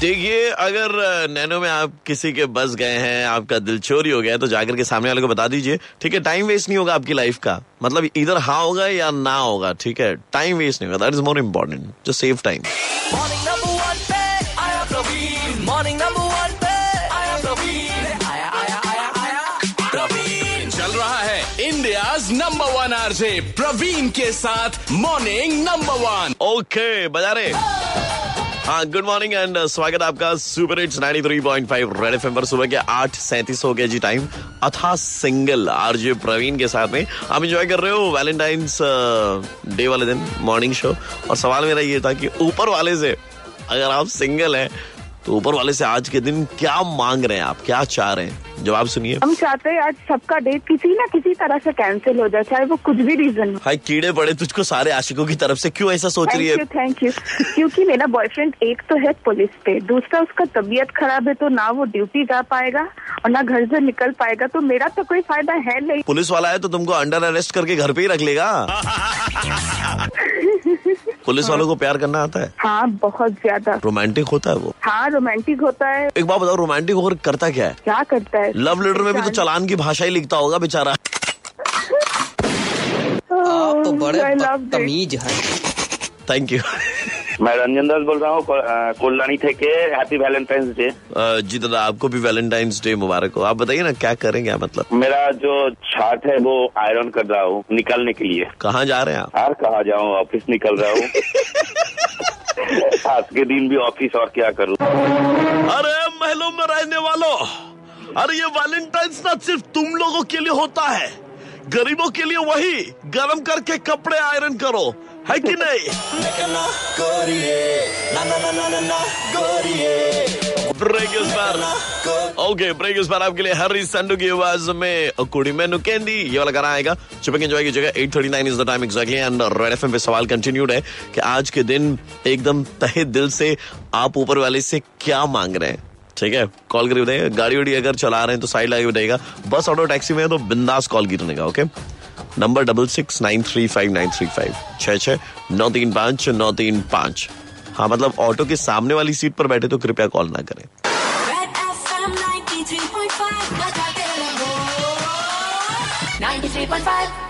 देखिए अगर नैनो में आप किसी के बस गए हैं आपका दिल चोरी हो गया है तो जाकर के सामने वाले को बता दीजिए। ठीक है टाइम वेस्ट नहीं होगा आपकी लाइफ का। मतलब इधर हाँ होगा या ना होगा ठीक है? टाइम वेस्ट नहीं होगा। दैट इज़ मोर इम्पोर्टेंट जो save time morning number one पे आया प्रवीण। मॉर्निंग नंबर वन पे आया प्रवीण। आया आया आया आया। प्रवीण। चल रहा है India number one RJ Praveen के साथ मॉर्निंग नंबर वन ओके बजा रहे। हाँ गुड मॉर्निंग एंड स्वागत आपका सुपर हिट्स 93.5 रेड एफएम पर। सुबह के आठ सैंतीस हो गया जी टाइम अथा सिंगल आरजे प्रवीण के साथ में। आप एंजॉय कर रहे हो वैलेंटाइंस डे वाले दिन मॉर्निंग शो और सवाल मेरा ये था कि ऊपर वाले से अगर आप सिंगल हैं तो ऊपर वाले से आज के दिन क्या मांग रहे हैं आप? क्या चाह रहे हैं? जवाब सुनिए। हम चाहते हैं आज सबका डेट किसी ना किसी तरह से कैंसिल हो जाए चाहे वो कुछ भी रीजन हो। हाय कीड़े पड़े तुझको सारे आशिकों की तरफ़ से। क्यों ऐसा सोच रही है? थैंक यू क्योंकि मेरा बॉयफ्रेंड एक तो है पुलिस पे दूसरा उसका तबीयत खराब है तो ना वो ड्यूटी जा पाएगा और ना घर से निकल पाएगा तो मेरा तो कोई फ़ायदा है नहीं। पुलिस वाला है तो तुमको अंडर अरेस्ट करके घर पे ही रख लेगा। पुलिस हाँ। वालों को प्यार करना आता है? हाँ बहुत ज़्यादा। रोमांटिक होता है वो? हाँ रोमांटिक होता है। एक बात बताओ रोमांटिक होकर करता क्या है? क्या करता है? लव लेटर में भी तो चलान की भाषा ही लिखता होगा बेचारा। आप तो बड़े तमीज हैं। थैंक यू मैं रंजन दास बोल रहा हूँ कोल्लानी थे के हैप्पी वैलेंटाइंस डे जी दादा आपको भी वैलेंटाइंस डे मुबारक हो। आप बताइए ना क्या करेंगे आप मतलब? मेरा जो छाट है वो आयरन कर रहा हूँ निकालने के लिए। कहाँ जा रहे हैं आप? यार कहा जाऊँ ऑफ़िस निकल रहा हूँ। आज के दिन भी ऑफ़िस और क्या करूँ। अरे महलों में रहने वालों अरे ये वैलेंटाइंस ना सिर्फ़ तुम लोगों के लिए होता है। गरीबों के लिए वही गर्म करके कपड़े आयरन करो है कि नहीं? ब्रेक इस बार ओके ब्रेक इस बार आपके लिए हरी संडू की आवाज़ में कुड़ी में नुकेंदी ये वाला गाना आएगा। चुपक एंजॉय कीजिएगा। 8:39 is the time exactly and Red FM पे सवाल कंटिन्यूड है कि आज के दिन एकदम तहे दिल से आप ऊपर वाले से क्या मांग रहे हैं? ठीक है? कॉल करके बताइए। गाड़ी वाड़ी अगर चला रहे हैं तो साइड लगे बताइएगा। बस ऑटो टैक्सी में है तो बिंदास कॉल कीजिएगा का okay number double six nine three five nine three five छः छः नौ तीन पाँच नौ तीन पाँच। हाँ मतलब ऑटो के सामने वाली सीट पर बैठे तो कृपया कॉल ना करें। Red FM 93.5 बजाते रहो। 93.5